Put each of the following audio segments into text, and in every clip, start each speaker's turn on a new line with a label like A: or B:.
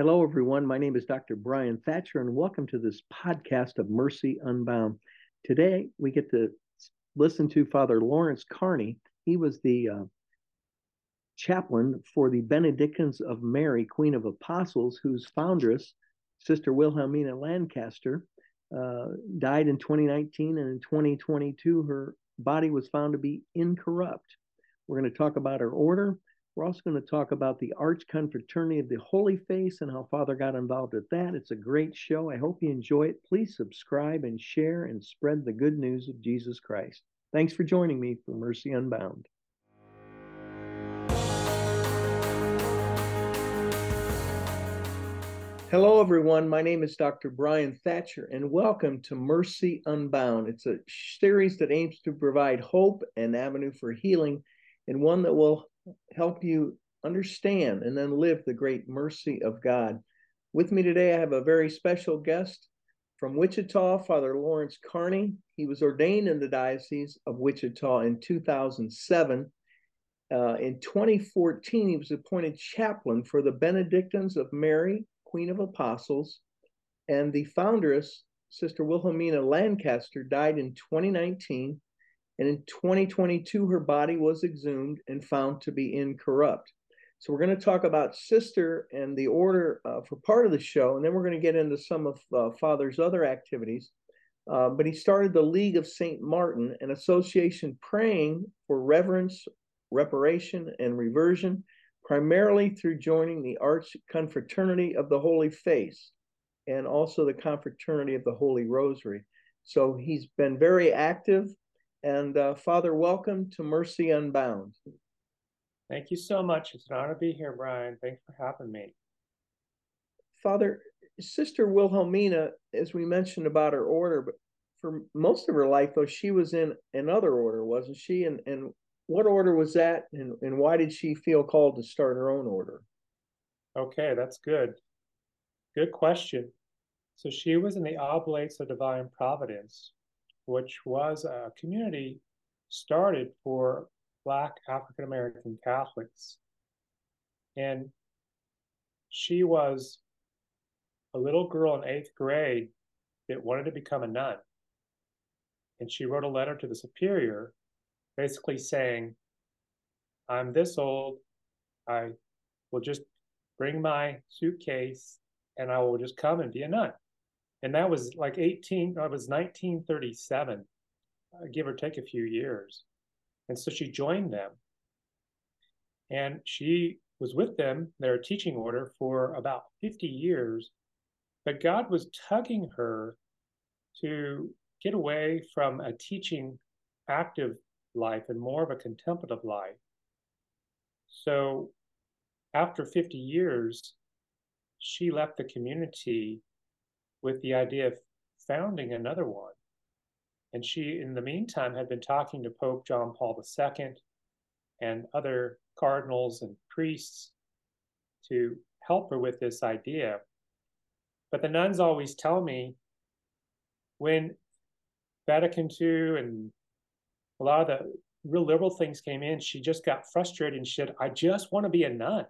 A: Hello, everyone. My name is Dr. Brian Thatcher, and welcome to this podcast of Mercy Unbound. Today, we get to listen to Father Lawrence Carney. He was the uh, chaplain for the Benedictines of Mary, Queen of Apostles, whose foundress, Sister Wilhelmina Lancaster, uh, died in 2019, and in 2022, her body was found to be incorrupt. We're going to talk about her order we're also going to talk about the Arch Confraternity of the Holy Face and how Father got involved with that. It's a great show. I hope you enjoy it. Please subscribe and share and spread the good news of Jesus Christ. Thanks for joining me for Mercy Unbound. Hello, everyone. My name is Dr. Brian Thatcher, and welcome to Mercy Unbound. It's a series that aims to provide hope and avenue for healing, and one that will help you understand and then live the great mercy of God. With me today, I have a very special guest from Wichita, Father Lawrence Carney. He was ordained in the Diocese of Wichita in 2007. Uh, in 2014, he was appointed chaplain for the Benedictines of Mary, Queen of Apostles, and the foundress, Sister Wilhelmina Lancaster, died in 2019 and in 2022, her body was exhumed and found to be incorrupt. So we're going to talk about Sister and the order uh, for part of the show, and then we're going to get into some of uh, Father's other activities. Uh, but he started the League of St. Martin, an association praying for reverence, reparation, and reversion, primarily through joining the Arch Confraternity of the Holy Face and also the Confraternity of the Holy Rosary. So he's been very active and uh, Father, welcome to Mercy Unbound.
B: Thank you so much. It's an honor to be here, Brian. Thanks for having me.
A: Father, Sister Wilhelmina, as we mentioned about her order, but for most of her life, though, she was in another order, wasn't she? And and what order was that, and, and why did she feel called to start her own order?
B: Okay, that's good. Good question. So she was in the Oblates of Divine Providence, which was a community started for Black African American Catholics. And she was a little girl in eighth grade that wanted to become a nun. And she wrote a letter to the superior basically saying, I'm this old. I will just bring my suitcase and I will just come and be a nun and that was like 18 that was 1937 uh, give or take a few years. And so she joined them. And she was with them their teaching order for about 50 years. But god was tugging her to get away from a teaching active life and more of a contemplative life. So after 50 years she left the community with the idea of founding another one. And she, in the meantime, had been talking to Pope John Paul II and other cardinals and priests to help her with this idea. But the nuns always tell me when Vatican II and a lot of the real liberal things came in, she just got frustrated and said, I just want to be a nun.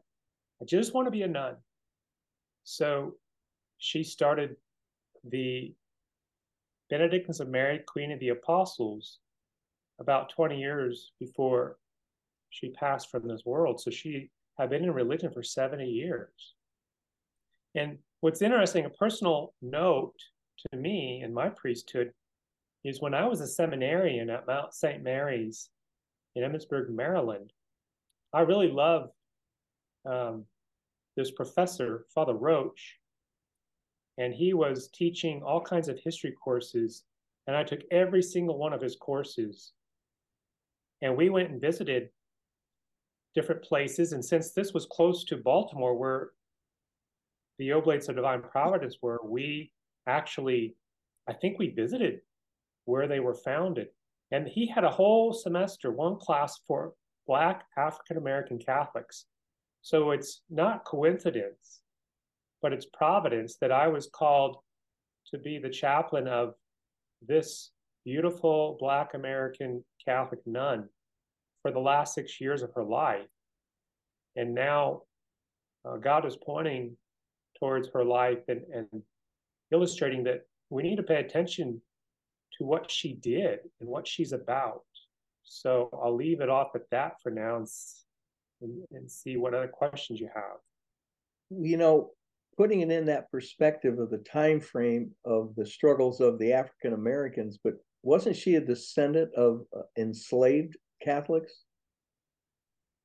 B: I just want to be a nun. So she started the Benedictines of Mary, Queen of the Apostles, about 20 years before she passed from this world. So she had been in religion for 70 years. And what's interesting, a personal note to me in my priesthood is when I was a seminarian at Mount St. Mary's in Emmitsburg, Maryland, I really loved um, this professor, Father Roach, and he was teaching all kinds of history courses and i took every single one of his courses. And we went and visited different places and since this was close to baltimore where the oblates of divine providence were we actually i think we visited where they were founded. And he had a whole semester one class for black african american catholics. So it's not coincidence but it's providence that I was called to be the chaplain of this beautiful Black American Catholic nun for the last six years of her life. And now uh, God is pointing towards her life and, and illustrating that we need to pay attention to what she did and what she's about. So I'll leave it off at that for now and, and, and see what other questions you have.
A: You know, putting it in that perspective of the time frame of the struggles of the African Americans, but wasn't she a descendant of uh, enslaved Catholics?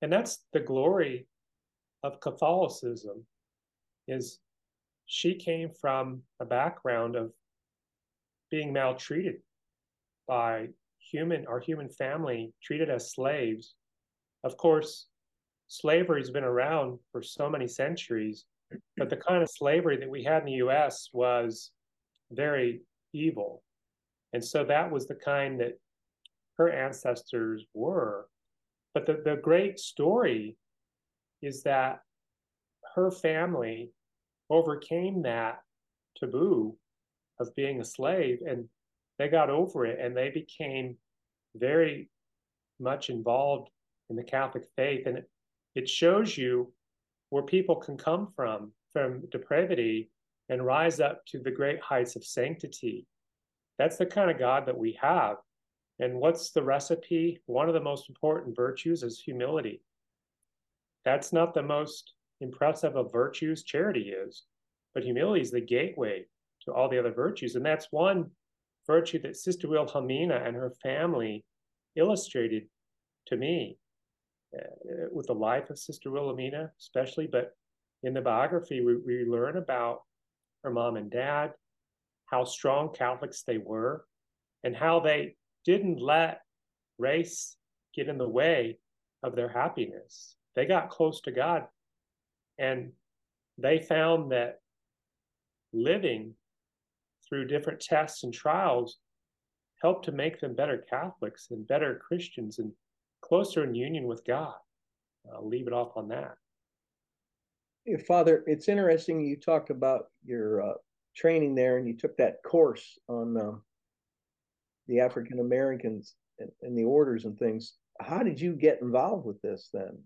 B: And that's the glory of Catholicism is she came from a background of being maltreated by human our human family treated as slaves of course slavery's been around for so many centuries but the kind of slavery that we had in the US was very evil and so that was the kind that her ancestors were but the, the great story is that her family overcame that taboo of being a slave and they got over it and they became very much involved in the Catholic faith. And it, it shows you where people can come from, from depravity and rise up to the great heights of sanctity. That's the kind of God that we have. And what's the recipe? One of the most important virtues is humility. That's not the most impressive of virtues, charity is, but humility is the gateway to all the other virtues. And that's one virtue that Sister Wilhelmina and her family illustrated to me uh, with the life of Sister Wilhelmina, especially. But in the biography, we, we learn about her mom and dad, how strong Catholics they were, and how they didn't let race get in the way of their happiness. They got close to God and they found that living through different tests and trials helped to make them better Catholics and better Christians and closer in union with God. I'll leave it off on that.
A: Father, it's interesting you talked about your uh, training there and you took that course on uh, the African Americans and, and, the orders and things. How did you get involved with this then?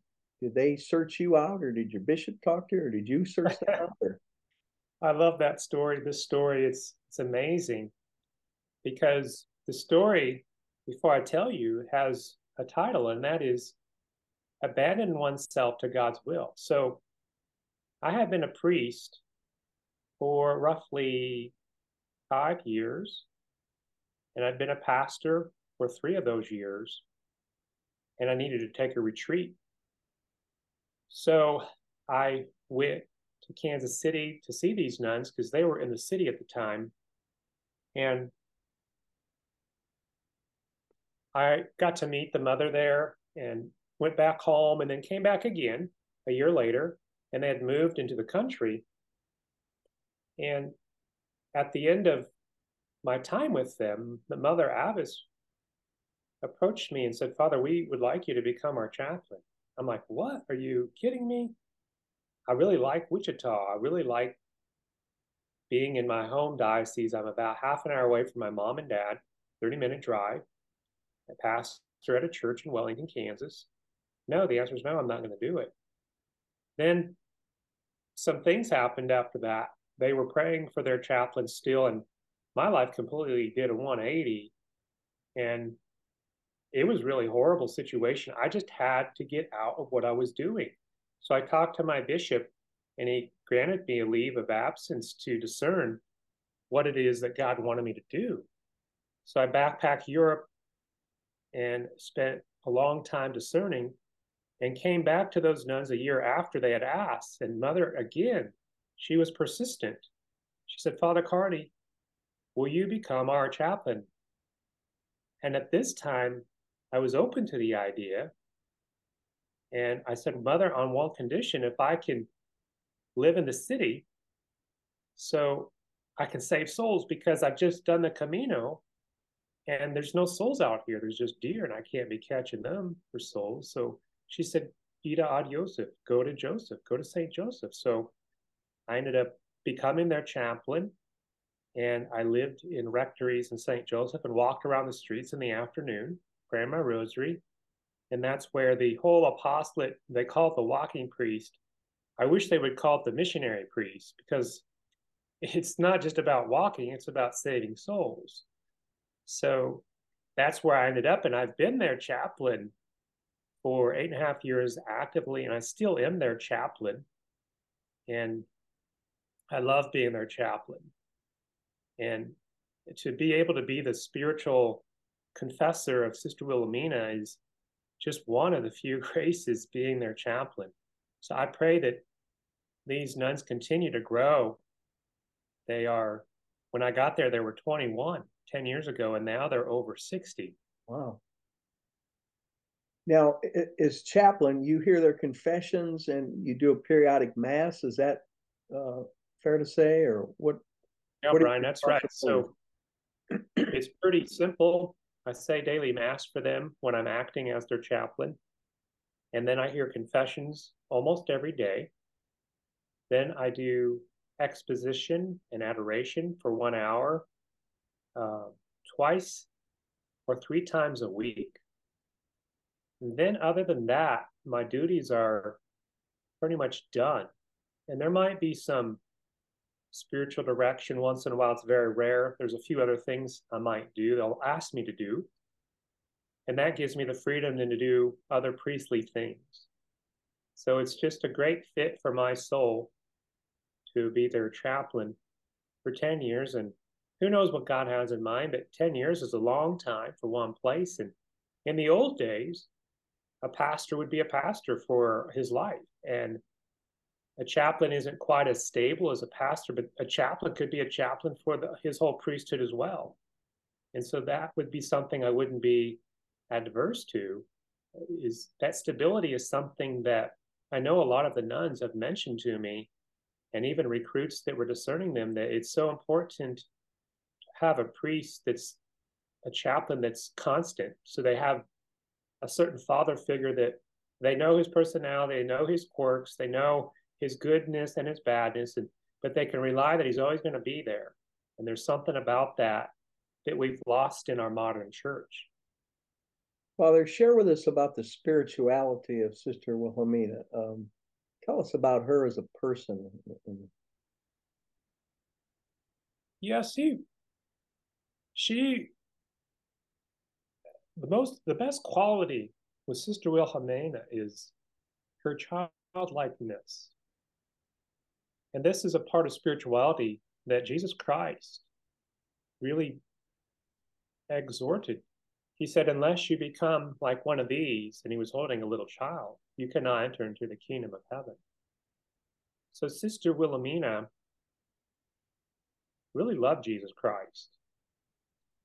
A: Did they search you out or did your bishop talk to you or did you search them out? Or?
B: I love that story. This story, it's it's amazing because the story, before I tell you, has a title, and that is abandon oneself to God's will. So I have been a priest for roughly five years, and I've been a pastor for three of those years, and I needed to take a retreat. So I went to Kansas City to see these nuns because they were in the city at the time. And I got to meet the mother there and went back home and then came back again a year later. And they had moved into the country. And at the end of my time with them, the mother Abbess approached me and said, Father, we would like you to become our chaplain. I'm like, what? Are you kidding me? I really like Wichita. I really like being in my home diocese. I'm about half an hour away from my mom and dad, 30 minute drive. I pastor at a church in Wellington, Kansas. No, the answer is no, I'm not going to do it. Then some things happened after that. They were praying for their chaplain still, and my life completely did a 180. And it was really horrible situation. I just had to get out of what I was doing. So I talked to my bishop, and he granted me a leave of absence to discern what it is that God wanted me to do. So I backpacked Europe and spent a long time discerning and came back to those nuns a year after they had asked. And mother, again, she was persistent. She said, Father Carney, will you become our chaplain? And at this time, I was open to the idea and I said, Mother, on one condition, if I can live in the city, so I can save souls because I've just done the Camino and there's no souls out here. There's just deer and I can't be catching them for souls. So she said, Ite ad Joseph, go to Joseph, go to St. Joseph. So I ended up becoming their chaplain and I lived in rectories in St. Joseph and walked around the streets in the afternoon, praying my rosary, and that's where the whole apostolate, they call it the walking priest, I wish they would call it the missionary priest because it's not just about walking, it's about saving souls. So that's where I ended up. And I've been their chaplain for eight and a half years actively, and I still am their chaplain. And I love being their chaplain. And to be able to be the spiritual confessor of Sister Wilhelmina is just one of the few graces being their chaplain. So I pray that these nuns continue to grow. They are, when I got there, they were 21 10 years ago, and now they're over 60.
A: Wow. Now, as chaplain, you hear their confessions and you do a periodic mass. Is that uh, fair to say, or what?
B: Yeah, what Brian, that's right. So it's pretty simple. I say daily mass for them when I'm acting as their chaplain. And then I hear confessions almost every day. Then I do exposition and adoration for one hour, uh, twice or three times a week. And then, other than that, my duties are pretty much done. And there might be some spiritual direction once in a while. It's very rare. There's a few other things I might do, they'll ask me to do. And that gives me the freedom then to do other priestly things. So it's just a great fit for my soul to be their chaplain for 10 years. And who knows what God has in mind, but 10 years is a long time for one place. And in the old days, a pastor would be a pastor for his life. And a chaplain isn't quite as stable as a pastor, but a chaplain could be a chaplain for the, his whole priesthood as well. And so that would be something I wouldn't be adverse to. Is that stability is something that I know a lot of the nuns have mentioned to me, and even recruits that were discerning them, that it's so important have a priest that's a chaplain that's constant. So they have a certain father figure that they know his personality, they know his quirks, they know his goodness and his badness, and but they can rely that he's always going to be there. And there's something about that that we've lost in our modern church.
A: Father, share with us about the spirituality of Sister Wilhelmina. Um, tell us about her as a person.
B: Yeah, see, she the most the best quality with Sister Wilhelmina is her childlikeness. And this is a part of spirituality that Jesus Christ really exhorted. He said, Unless you become like one of these, and he was holding a little child, you cannot enter into the kingdom of heaven. So, Sister Wilhelmina really loved Jesus Christ.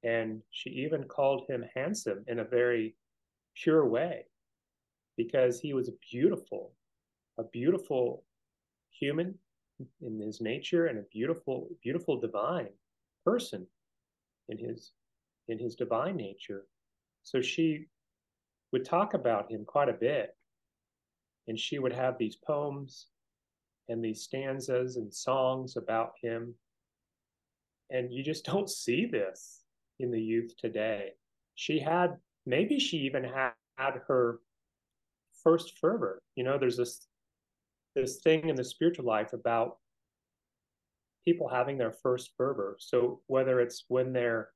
B: And she even called him handsome in a very pure way because he was beautiful, a beautiful human in his nature and a beautiful, beautiful divine person in his in his divine nature. So she would talk about him quite a bit. And she would have these poems and these stanzas and songs about him. And you just don't see this in the youth today. She had, maybe she even had, had her first fervor. You know, there's this this thing in the spiritual life about people having their first fervor. So whether it's when they're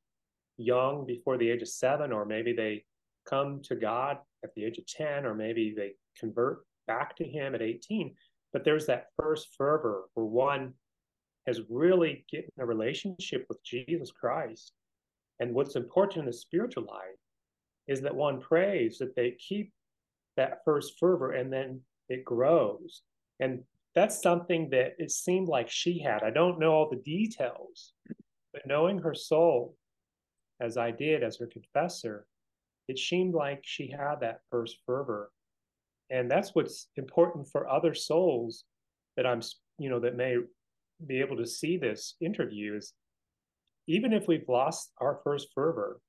B: young before the age of seven, or maybe they come to God at the age of 10, or maybe they convert back to Him at 18. But there's that first fervor where one has really getting a relationship with Jesus Christ. And what's important in the spiritual life is that one prays that they keep that first fervor and then it grows. And that's something that it seemed like she had. I don't know all the details, but knowing her soul as I did as her confessor, it seemed like she had that first fervor. And that's what's important for other souls that I'm, you know, that may be able to see this interview is even if we've lost our first fervor,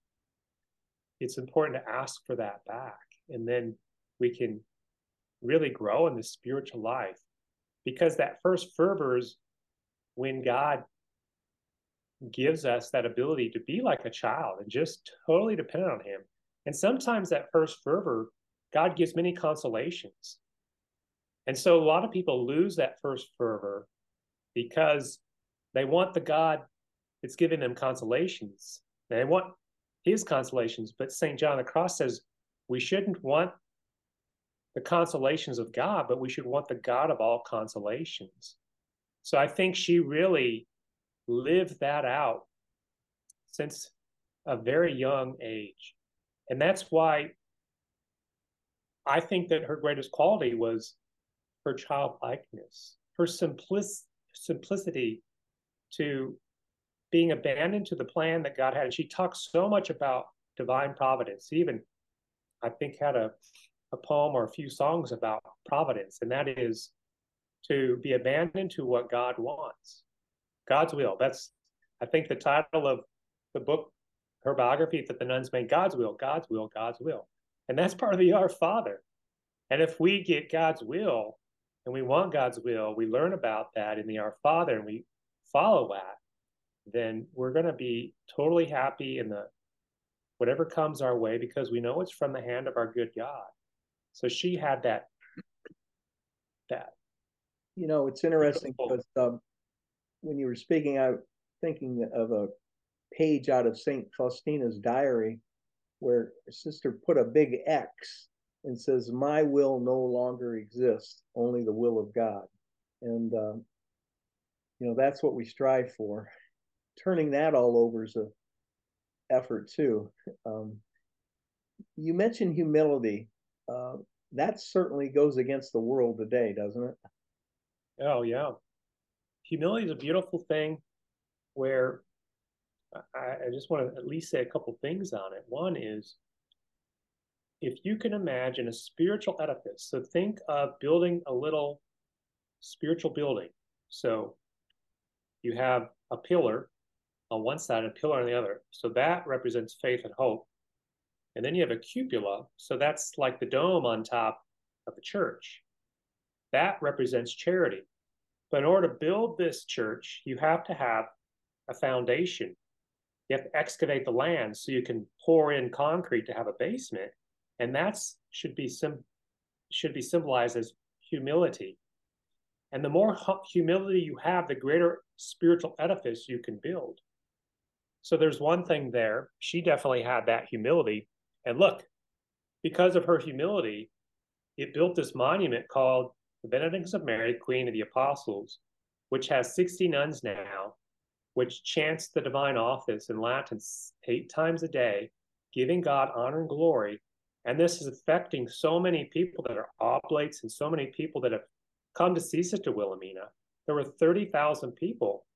B: it's important to ask for that back. And then we can really grow in the spiritual life because that first fervor is when God gives us that ability to be like a child and just totally dependent on Him. And sometimes that first fervor, God gives many consolations. And so a lot of people lose that first fervor because they want the God that's giving them consolations. They want his consolations. But St. John the Cross says we shouldn't want the consolations of God, but we should want the God of all consolations. So I think she really lived that out since a very young age. And that's why I think that her greatest quality was her childlikeness, her simplic- simplicity to being abandoned to the plan that God had. And she talks so much about divine providence. even, I think, had a, a poem or a few songs about providence, and that is to be abandoned to what God wants, God's will. That's, I think, the title of the book, her biography that the nuns made God's will, God's will, God's will. And that's part of the Our Father. And if we get God's will and we want God's will, we learn about that in the Our Father and we follow that, then we're going to be totally happy in the whatever comes our way because we know it's from the hand of our good God. So she had that that.
A: You know, it's interesting because um, when you were speaking, I was thinking of a page out of Saint Faustina's diary where sister put a big X and says, "My will no longer exists; only the will of God." And um, you know that's what we strive for turning that all over is a effort too. Um, you mentioned humility. Uh, that certainly goes against the world today, doesn't it?
B: Oh yeah, humility is a beautiful thing. Where I, I just want to at least say a couple things on it. One is if you can imagine a spiritual edifice, so think of building a little spiritual building. So you have a pillar on one side and a pillar on the other. So that represents faith and hope. And then you have a cupola. So that's like the dome on top of the church. That represents charity. But in order to build this church, you have to have a foundation. You have to excavate the land so you can pour in concrete to have a basement. And that's should be sim- should be symbolized as humility. And the more humility you have, the greater spiritual edifice you can build. So there's one thing there. She definitely had that humility. And look, because of her humility, it built this monument called the Benedictines of Mary, Queen of the Apostles, which has 60 nuns now, which chants the divine office in Latin eight times a day, giving God honor and glory. And this is affecting so many people that are oblates and so many people that have come to see Sister Wilhelmina. There were 30,000 people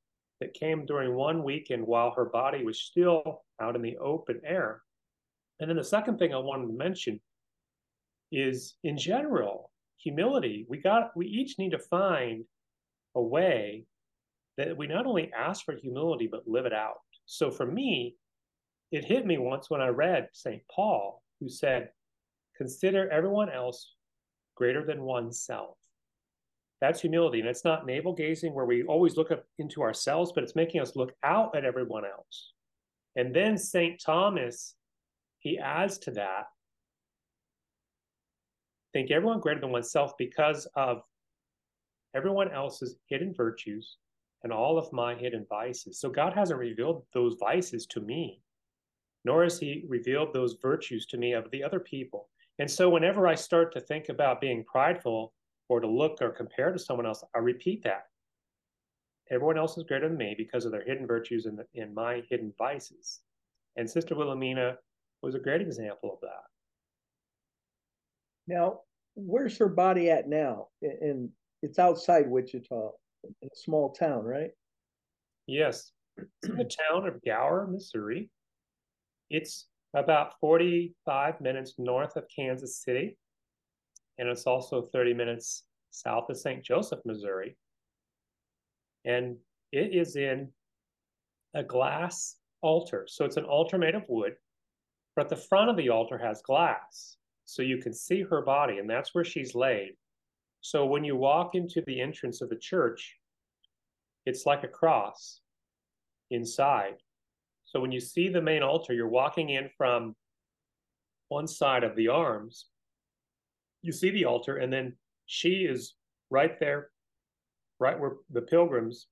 B: that came during one weekend while her body was still out in the open air. And then the second thing I wanted to mention is in general, humility. We got we each need to find a way that we not only ask for humility but live it out. So for me, it hit me once when I read St. Paul, who said, Consider everyone else greater than oneself. That's humility. And it's not navel gazing where we always look up into ourselves, but it's making us look out at everyone else. And then St. Thomas, he adds to that think everyone greater than oneself because of everyone else's hidden virtues and all of my hidden vices. So God hasn't revealed those vices to me, nor has He revealed those virtues to me of the other people. And so whenever I start to think about being prideful, or to look or compare to someone else, I repeat that. Everyone else is greater than me because of their hidden virtues and, and my hidden vices. And Sister Wilhelmina was a great example of that.
A: Now, where's her body at now? And it's outside Wichita, a small town, right?
B: Yes. It's in the town of Gower, Missouri. It's about 45 minutes north of Kansas City and it's also 30 minutes south of St. Joseph, Missouri. And it is in a glass altar. So it's an altar made of wood, but the front of the altar has glass. So you can see her body, and that's where she's laid. So when you walk into the entrance of the church, it's like a cross inside. So when you see the main altar, you're walking in from one side of the arms, you see the altar, and then she is right there, right where the pilgrims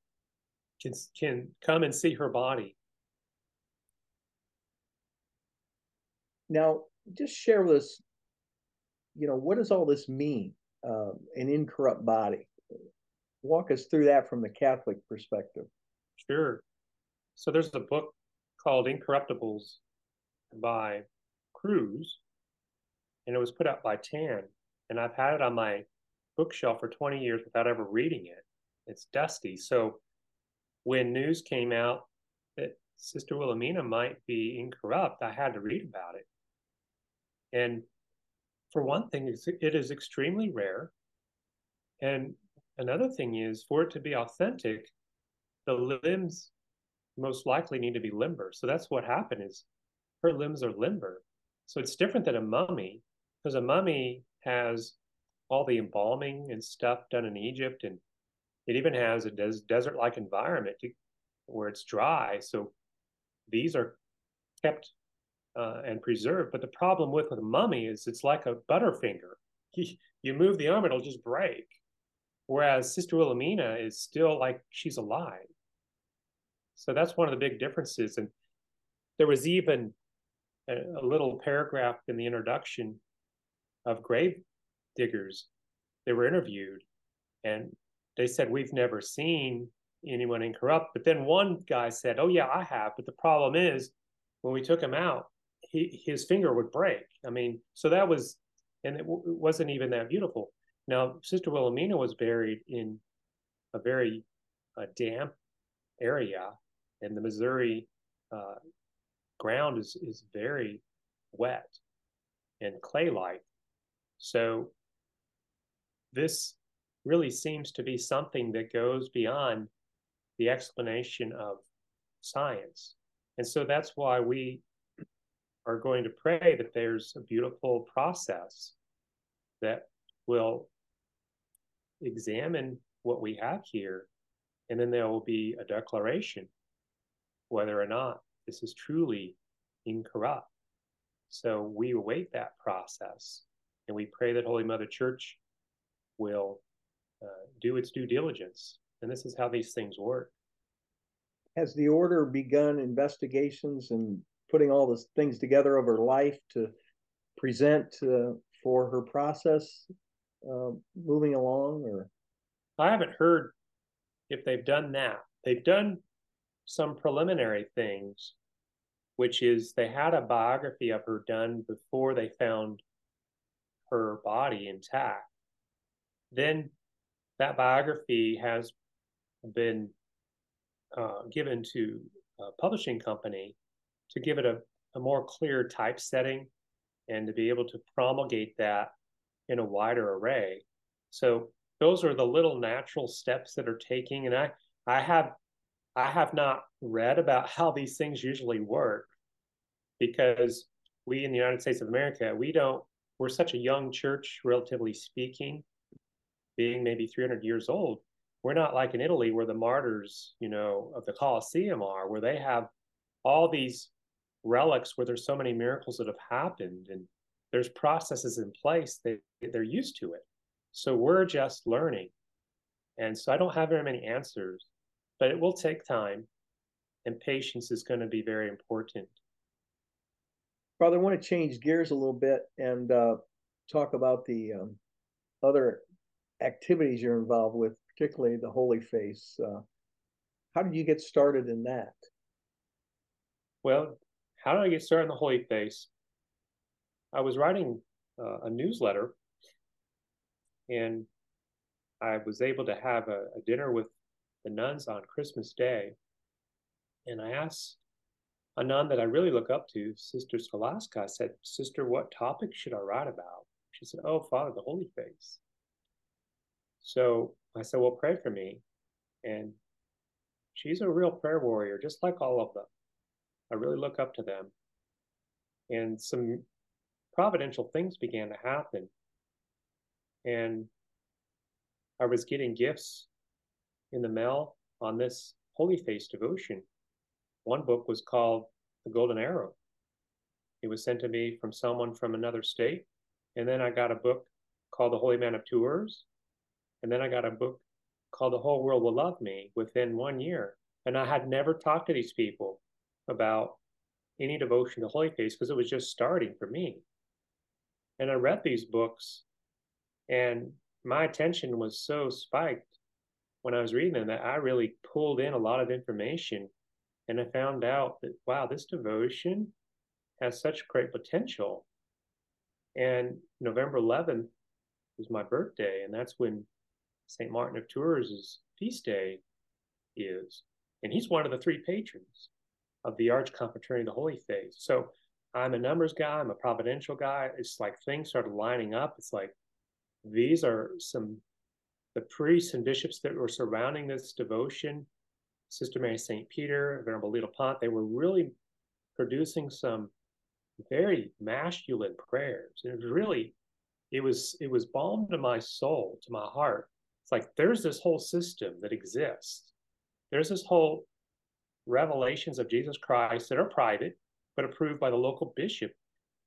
B: can can come and see her body.
A: Now, just share with us, you know, what does all this mean? Uh, an incorrupt body. Walk us through that from the Catholic perspective.
B: Sure. So there's a book called Incorruptibles by Cruz, and it was put out by Tan. And I've had it on my bookshelf for 20 years without ever reading it. It's dusty. So when news came out that Sister Wilhelmina might be incorrupt, I had to read about it. And for one thing, it is extremely rare. And another thing is for it to be authentic, the limbs most likely need to be limber. So that's what happened is her limbs are limber. So it's different than a mummy because a mummy has all the embalming and stuff done in Egypt, and it even has a des- desert-like environment to, where it's dry. So these are kept uh, and preserved. But the problem with, with a mummy is it's like a butterfinger. You, move the arm, it'll just break. Whereas Sister Wilhelmina is still like she's alive. So that's one of the big differences. And there was even a, a little paragraph in the introduction of grave diggers. They were interviewed and they said, We've never seen anyone incorrupt. But then one guy said, Oh, yeah, I have. But the problem is, when we took him out, he, his finger would break. I mean, so that was, and it, w- wasn't even that beautiful. Now, Sister Wilhelmina was buried in a very uh, damp area and the Missouri uh, ground is is very wet and clay-like. So this really seems to be something that goes beyond the explanation of science. And so that's why we are going to pray that there's a beautiful process that will examine what we have here. And then there will be a declaration whether or not this is truly incorrupt. So we await that process and we pray that Holy Mother Church will uh, do its due diligence. And this is how these things work.
A: Has the order begun investigations and putting all the things together of her life to present uh, for her process uh, moving along? Or
B: I haven't heard if they've done that. They've done some preliminary things, which is they had a biography of her done before they found her body intact. Then that biography has been uh, given to a publishing company to give it a, a more clear typesetting and to be able to promulgate that in a wider array. So those are the little natural steps that are taking. And I, I have I have not read about how these things usually work because we in the United States of America, we don't, we're such a young church, relatively speaking, being maybe 300 years old. We're not like in Italy where the martyrs, you know, of the Colosseum are, where they have all these relics where there's so many miracles that have happened and there's processes in place that they're used to it. So we're just learning. And so I don't have very many answers but it will take time and patience is going to be very important.
A: Father, I want to change gears a little bit and uh, talk about the um, other activities you're involved with, particularly the Holy Face. Uh, how did you get started in that?
B: Well, how did I get started in the Holy Face? I was writing uh, a newsletter and I was able to have a, a dinner with the nuns on Christmas Day. And I asked a nun that I really look up to, Sister Scholastica, said, Sister, what topic should I write about? She said, Oh, Father, the Holy Face. So I said, Well, pray for me. And she's a real prayer warrior, just like all of them. I really look up to them. And some providential things began to happen. And I was getting gifts in the mail on this Holy Face devotion. One book was called The Golden Arrow. It was sent to me from someone from another state. And then I got a book called The Holy Man of Tours. And then I got a book called The Whole World Will Love Me within one year. And I had never talked to these people about any devotion to Holy Face because it was just starting for me. And I read these books, and my attention was so spiked when I was reading them that I really pulled in a lot of information. And I found out that, wow, this devotion has such great potential. And November 11th was my birthday, and that's when St. Martin of Tours' feast day is. And he's one of the three patrons of the Arch Confraternity of the Holy Face. So I'm a numbers guy, I'm a providential guy. It's like things started lining up. It's like these are some the priests and bishops that were surrounding this devotion, Sister Mary St. Peter, Venerable Leo Pont, they were really producing some very masculine prayers. And it was really, it was it was balm to my soul, to my heart. It's like there's this whole system that exists. There's this whole revelations of Jesus Christ that are private, but approved by the local bishop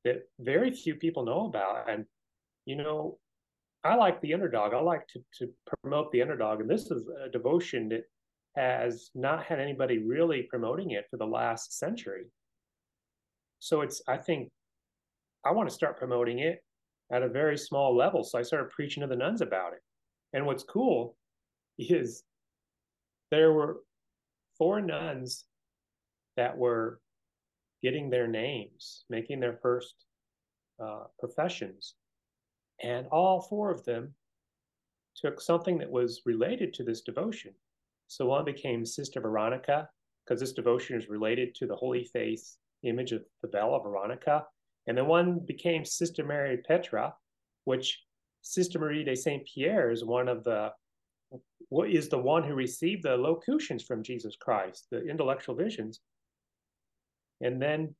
B: that very few people know about. And, you know, I like the underdog. I like to, to promote the underdog. And this is a devotion that has not had anybody really promoting it for the last century. So it's, I think, I want to start promoting it at a very small level. So I started preaching to the nuns about it. And what's cool is there were four nuns that were getting their names, making their first uh, professions. And all four of them took something that was related to this devotion. So one became Sister Veronica, because this devotion is related to the Holy Face image of the Veil of Veronica. And then one became Sister Mary Petra, which Sister Marie de Saint Pierre is one of the what is the one who received the locutions from Jesus Christ, the intellectual visions. And then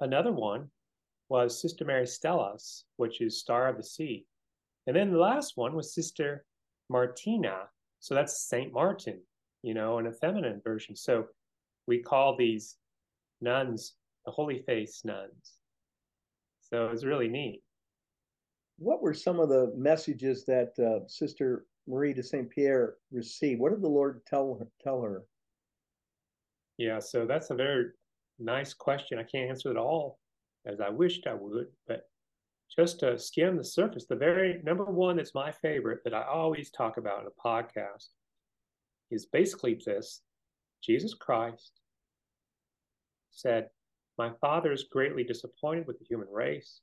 B: another one was Sister Maris Stella, which is Star of the Sea. And then the last one was Sister Martina. So that's Saint Martin, you know, in a feminine version. So we call these nuns the Holy Face nuns. So it's really neat.
A: What were some of the messages that uh, Sister Marie de Saint Pierre received? What did the Lord tell her? Tell her?
B: Yeah, so that's a very nice question. I can't answer it all as I wished I would, but just to skim the surface, the very number one that's my favorite that I always talk about in a podcast is basically this Jesus Christ said, My Father is greatly disappointed with the human race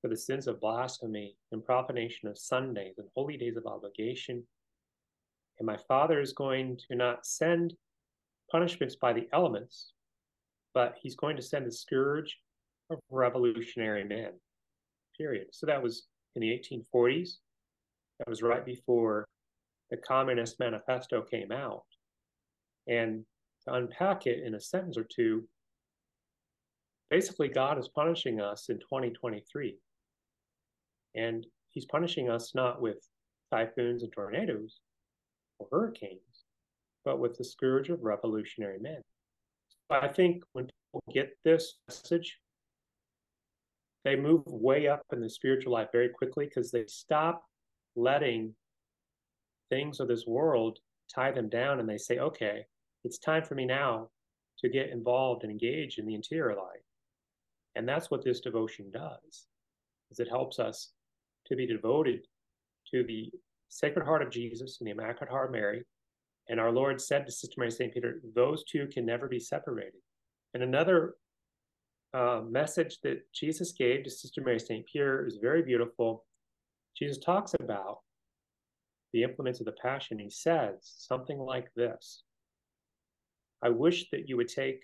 B: for the sins of blasphemy and profanation of Sundays and holy days of obligation. And my Father is going to not send punishments by the elements, but he's going to send the scourge of revolutionary men. Period. So that was in the 1840s. That was right before the Communist Manifesto came out. And to unpack it in a sentence or two, basically, God is punishing us in 2023. And he's punishing us not with typhoons and tornadoes or hurricanes, but with the scourge of revolutionary men. I think when people get this message, they move way up in the spiritual life very quickly because they stop letting things of this world tie them down and they say, okay, it's time for me now to get involved and engage in the interior life. And that's what this devotion does, is it helps us to be devoted to the Sacred Heart of Jesus and the Immaculate Heart of Mary. And our Lord said to Sister Mary St. Peter, those two can never be separated. And another uh, message that Jesus gave to Sister Mary St. Pierre is very beautiful. Jesus talks about the implements of the Passion. He says something like this I wish that you would take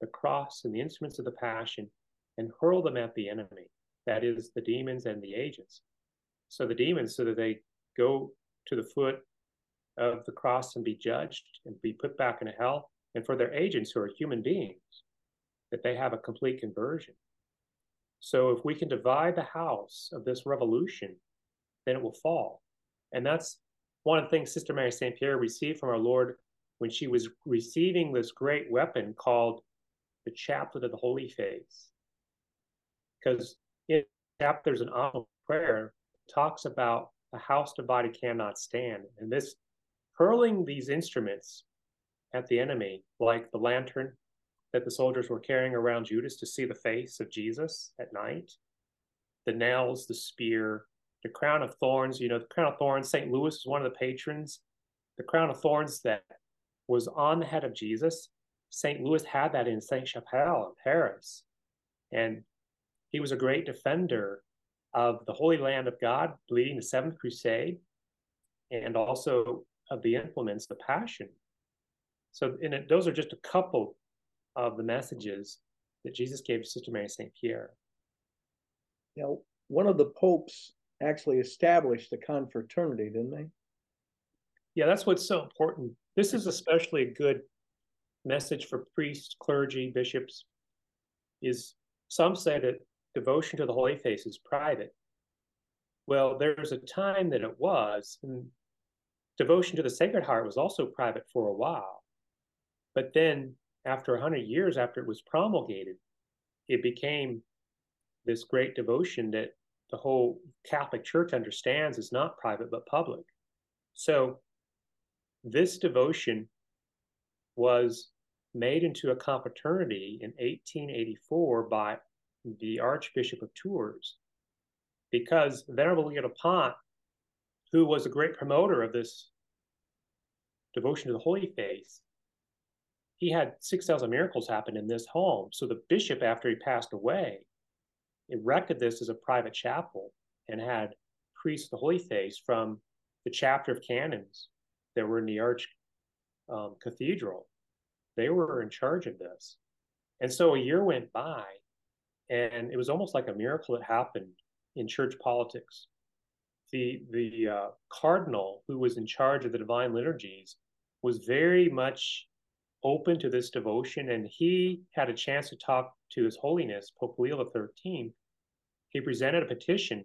B: the cross and the instruments of the Passion and hurl them at the enemy, that is, the demons and the agents, so the demons, so that they go to the foot of the cross and be judged and be put back into hell, and for their agents who are human beings, that they have a complete conversion. So if we can divide the house of this revolution, then it will fall. And that's one of the things Sister Mary St. Pierre received from our Lord when she was receiving this great weapon called the Chaplet of the Holy Face. Because in chapter, there's an prayer talks about a house divided cannot stand. And this hurling these instruments at the enemy, like the lantern that the soldiers were carrying around Judas to see the face of Jesus at night, the nails, the spear, the crown of thorns. You know, the crown of thorns, St. Louis is one of the patrons. The crown of thorns that was on the head of Jesus, St. Louis had that in Sainte-Chapelle in Paris. And he was a great defender of the Holy Land of God, leading the Seventh Crusade, and also of the implements, the Passion. So, in it, those are just a couple of the messages that Jesus gave to Sister Mary St. Pierre.
A: Now, one of the popes actually established the confraternity, didn't they?
B: Yeah, that's what's so important. This is especially a good message for priests, clergy, bishops. Is some say that devotion to the Holy Face is private. Well, there's a time that it was, and devotion to the Sacred Heart was also private for a while. But then, after 100 years after it was promulgated, it became this great devotion that the whole Catholic Church understands is not private but public. So, this devotion was made into a confraternity in 1884 by the Archbishop of Tours, because Venerable Leo Pont, who was a great promoter of this devotion to the Holy Face, he had 6,000 miracles happen in this home. So the bishop, after he passed away, erected this as a private chapel and had priests the Holy Face from the chapter of canons that were in the Arch um, Cathedral. They were in charge of this. And so a year went by, and it was almost like a miracle that happened in church politics. The the uh, cardinal who was in charge of the divine liturgies was very much open to this devotion, and he had a chance to talk to His Holiness Pope Leo XIII. He presented a petition.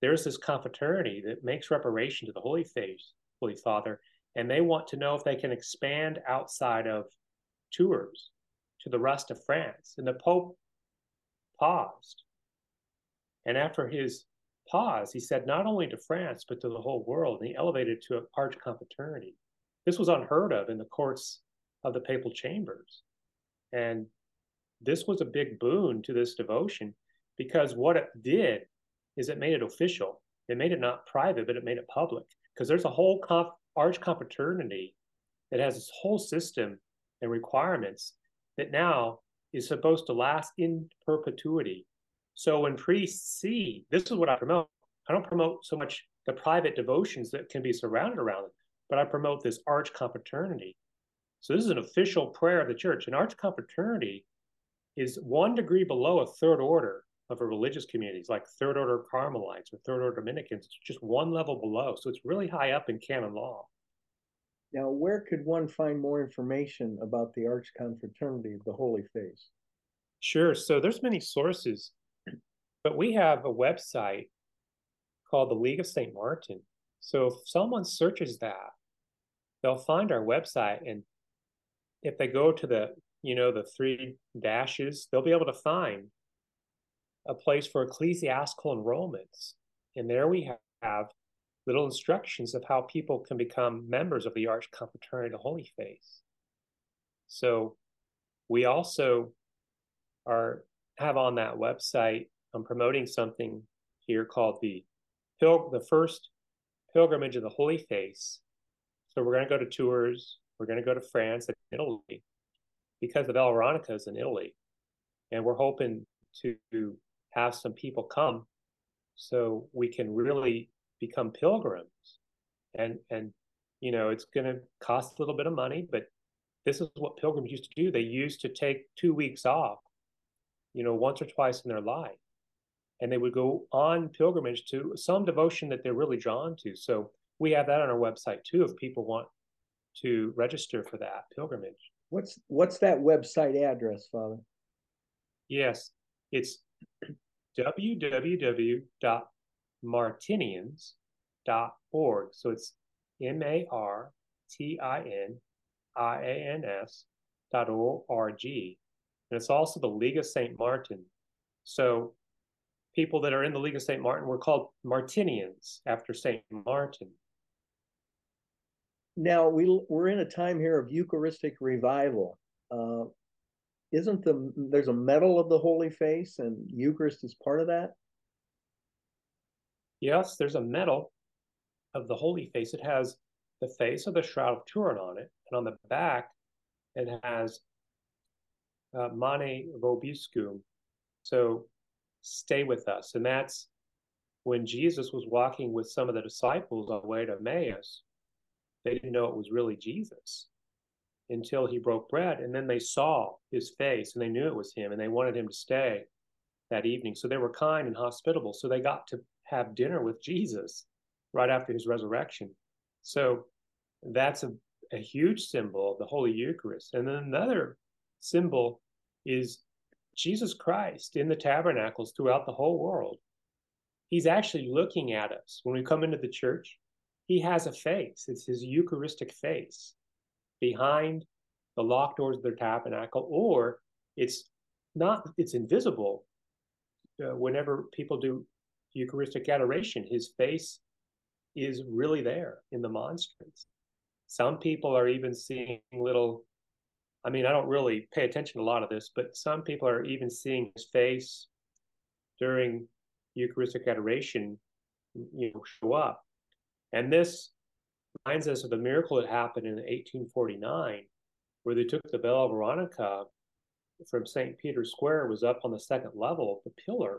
B: There's this confraternity that makes reparation to the Holy Face, Holy Father, and they want to know if they can expand outside of Tours to the rest of France. And the Pope paused. And after his pause, he said not only to France, but to the whole world. And he elevated to an arch confraternity. This was unheard of in the courts of the papal chambers. And this was a big boon to this devotion because what it did is it made it official. It made it not private, but it made it public because there's a whole conf- arch confraternity that has this whole system and requirements that now is supposed to last in perpetuity. So when priests see, this is what I promote. I don't promote so much the private devotions that can be surrounded around it, but I promote this arch confraternity. So this is an official prayer of the church. An arch confraternity is one degree below a third order of a religious communities, like third order Carmelites or third order Dominicans. It's just one level below. So it's really high up in canon law.
A: Now, where could one find more information about the Arch Confraternity of the Holy Face?
B: Sure. So there's many sources, but we have a website called the League of St. Martin. So if someone searches that, they'll find our website. And if they go to the, you know, the three dashes, they'll be able to find a place for ecclesiastical enrollments. And there we have little instructions of how people can become members of the Arch Confraternity of the Holy Face. So we also are have on that website I'm promoting something here called the Pil- the first pilgrimage of the Holy Face. So we're going to go to Tours. We're going to go to France and Italy because the Veil of Veronica is in Italy, and we're hoping to have some people come so we can really become pilgrims. And and you know it's going to cost a little bit of money but this is what pilgrims used to do. They used to take two weeks off you know once or twice in their life. And they would go on pilgrimage to some devotion that they're really drawn to. So we have that on our website too if people want to register for that pilgrimage
A: what's what's that website address father
B: yes it's www.martinians.org. So it's M A R T I N I A N S dot O R G. And it's also the League of St. Martin. So people that are in the League of St. Martin were called Martinians after St. Martin.
A: Now we we're in a time here of Eucharistic revival. Uh, isn't the there's a medal of the Holy Face and Eucharist is part of that?
B: Yes, there's a medal of the Holy Face. It has the face of the Shroud of Turin on it, and on the back it has uh, Mane Nobiscum. So stay with us. And that's when Jesus was walking with some of the disciples on the way to Emmaus. They didn't know it was really Jesus until he broke bread. And then they saw his face and they knew it was him and they wanted him to stay that evening. So they were kind and hospitable. So they got to have dinner with Jesus right after his resurrection. So that's a, a huge symbol of the Holy Eucharist. And then another symbol is Jesus Christ in the tabernacles throughout the whole world. He's actually looking at us when we come into the church. He has a face, it's his Eucharistic face behind the locked doors of their tabernacle, or it's not, it's invisible. Uh, whenever people do Eucharistic adoration, his face is really there in the monstrance. Some people are even seeing little I mean, I don't really pay attention to a lot of this, but some people are even seeing his face during Eucharistic adoration, you know, show up. And this reminds us of the miracle that happened in 1849, where they took the Veil of Veronica from St. Peter's Square, was up on the second level of the pillar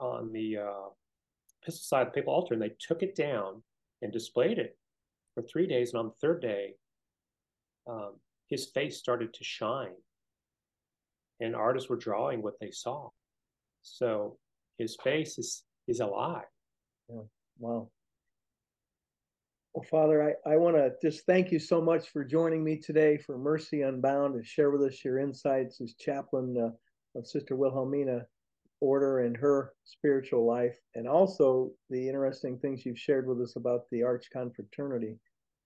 B: on the uh, side of the papal altar, and they took it down and displayed it for three days. And on the third day, um, his face started to shine and artists were drawing what they saw so his face is is alive
A: yeah. wow well father i, I want to just thank you so much for joining me today for mercy unbound to share with us your insights as chaplain uh, of sister wilhelmina order and her spiritual life and also the interesting things you've shared with us about the arch confraternity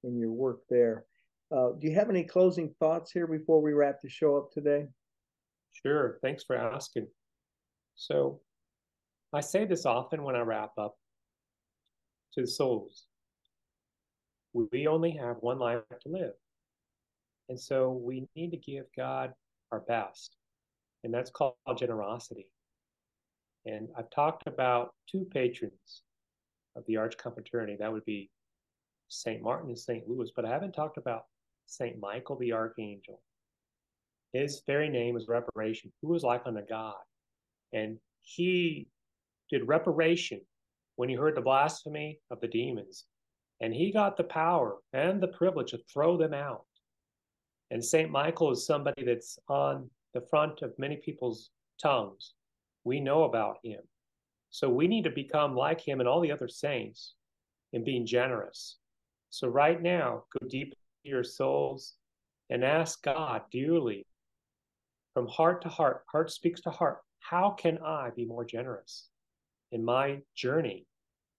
A: and your work there uh, do you have any closing thoughts here before we wrap the show up today?
B: Sure. Thanks for asking. So, I say this often when I wrap up to the souls. We only have one life to live. And so we need to give God our best. And that's called generosity. And I've talked about two patrons of the Arch Confraternity. That would be St. Martin and St. Louis, but I haven't talked about St. Michael the Archangel. His very name is reparation, who was like unto God. And he did reparation when he heard the blasphemy of the demons. And he got the power and the privilege to throw them out. And St. Michael is somebody that's on the front of many people's tongues. We know about him. So we need to become like him and all the other saints in being generous. So right now, go deep into your souls and ask God dearly from heart to heart, heart speaks to heart, how can I be more generous in my journey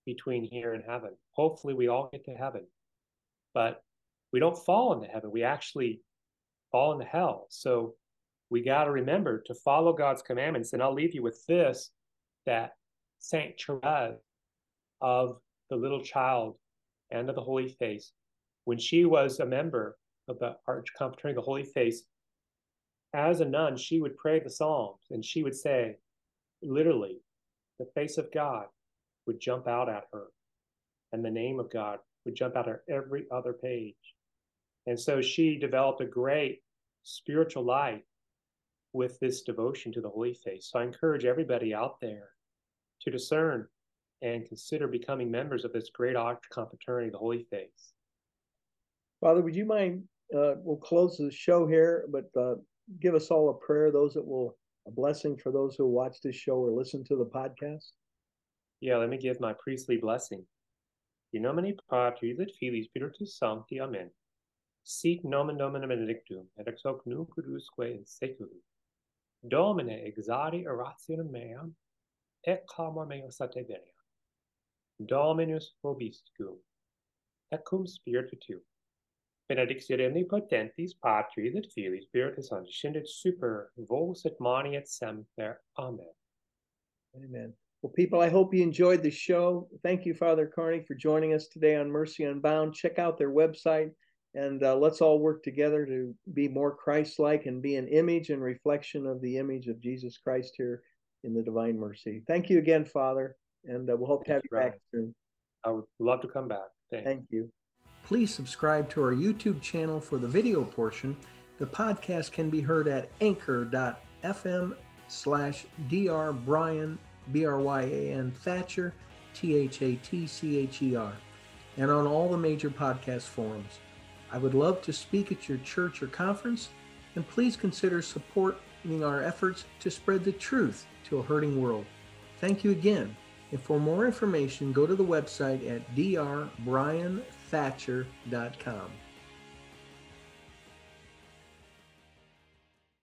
B: between here and heaven? Hopefully, we all get to heaven, but we don't fall into heaven. We actually fall into hell. So we got to remember to follow God's commandments. And I'll leave you with this that Saint Therese of the little child and of the holy face when she was a member of the Arch Confraternity of the Holy Face, as a nun, she would pray the Psalms and she would say, literally, the face of God would jump out at her and the name of God would jump out at every other page. And so she developed a great spiritual life with this devotion to the Holy Face. So I encourage everybody out there to discern and consider becoming members of this great Confraternity the Holy Face.
A: Father, would you mind? Uh, we'll close the show here, but uh, give us all a prayer. Those that will a blessing for those who watch this show or listen to the podcast.
B: Yeah, let me give my priestly blessing. In nomine Patris et Filii Spiritus Sancti. Amen. Sit nomen Domini benedictum, et ex hoc nunc usque in seculum. Domine exaudi orationem meam, et clamor meo sate venia. Dominus vobiscum, et cum spiritu tuum benedictio omnipotentis Patris et Filii Spiritus Sancti, super vos et mani et semper. Amen.
A: Amen. Well, people, I hope you enjoyed the show. Thank you, Father Carney, for joining us today on Mercy Unbound. Check out their website and uh, let's all work together to be more Christ like and be an image and reflection of the image of Jesus Christ here in the Divine Mercy. Thank you again, Father, and uh, we'll hope to have you back soon.
B: I would love to come back.
A: Thanks. Thank you. Please subscribe to our YouTube channel for the video portion. The podcast can be heard at anchor.fm slash Dr. B R Y A N Thatcher, T H A T C H E R, and on all the major podcast forums. I would love to speak at your church or conference, and please consider supporting our efforts to spread the truth to a hurting world. Thank you again. And for more information, go to the website at drbryanthatcher.com.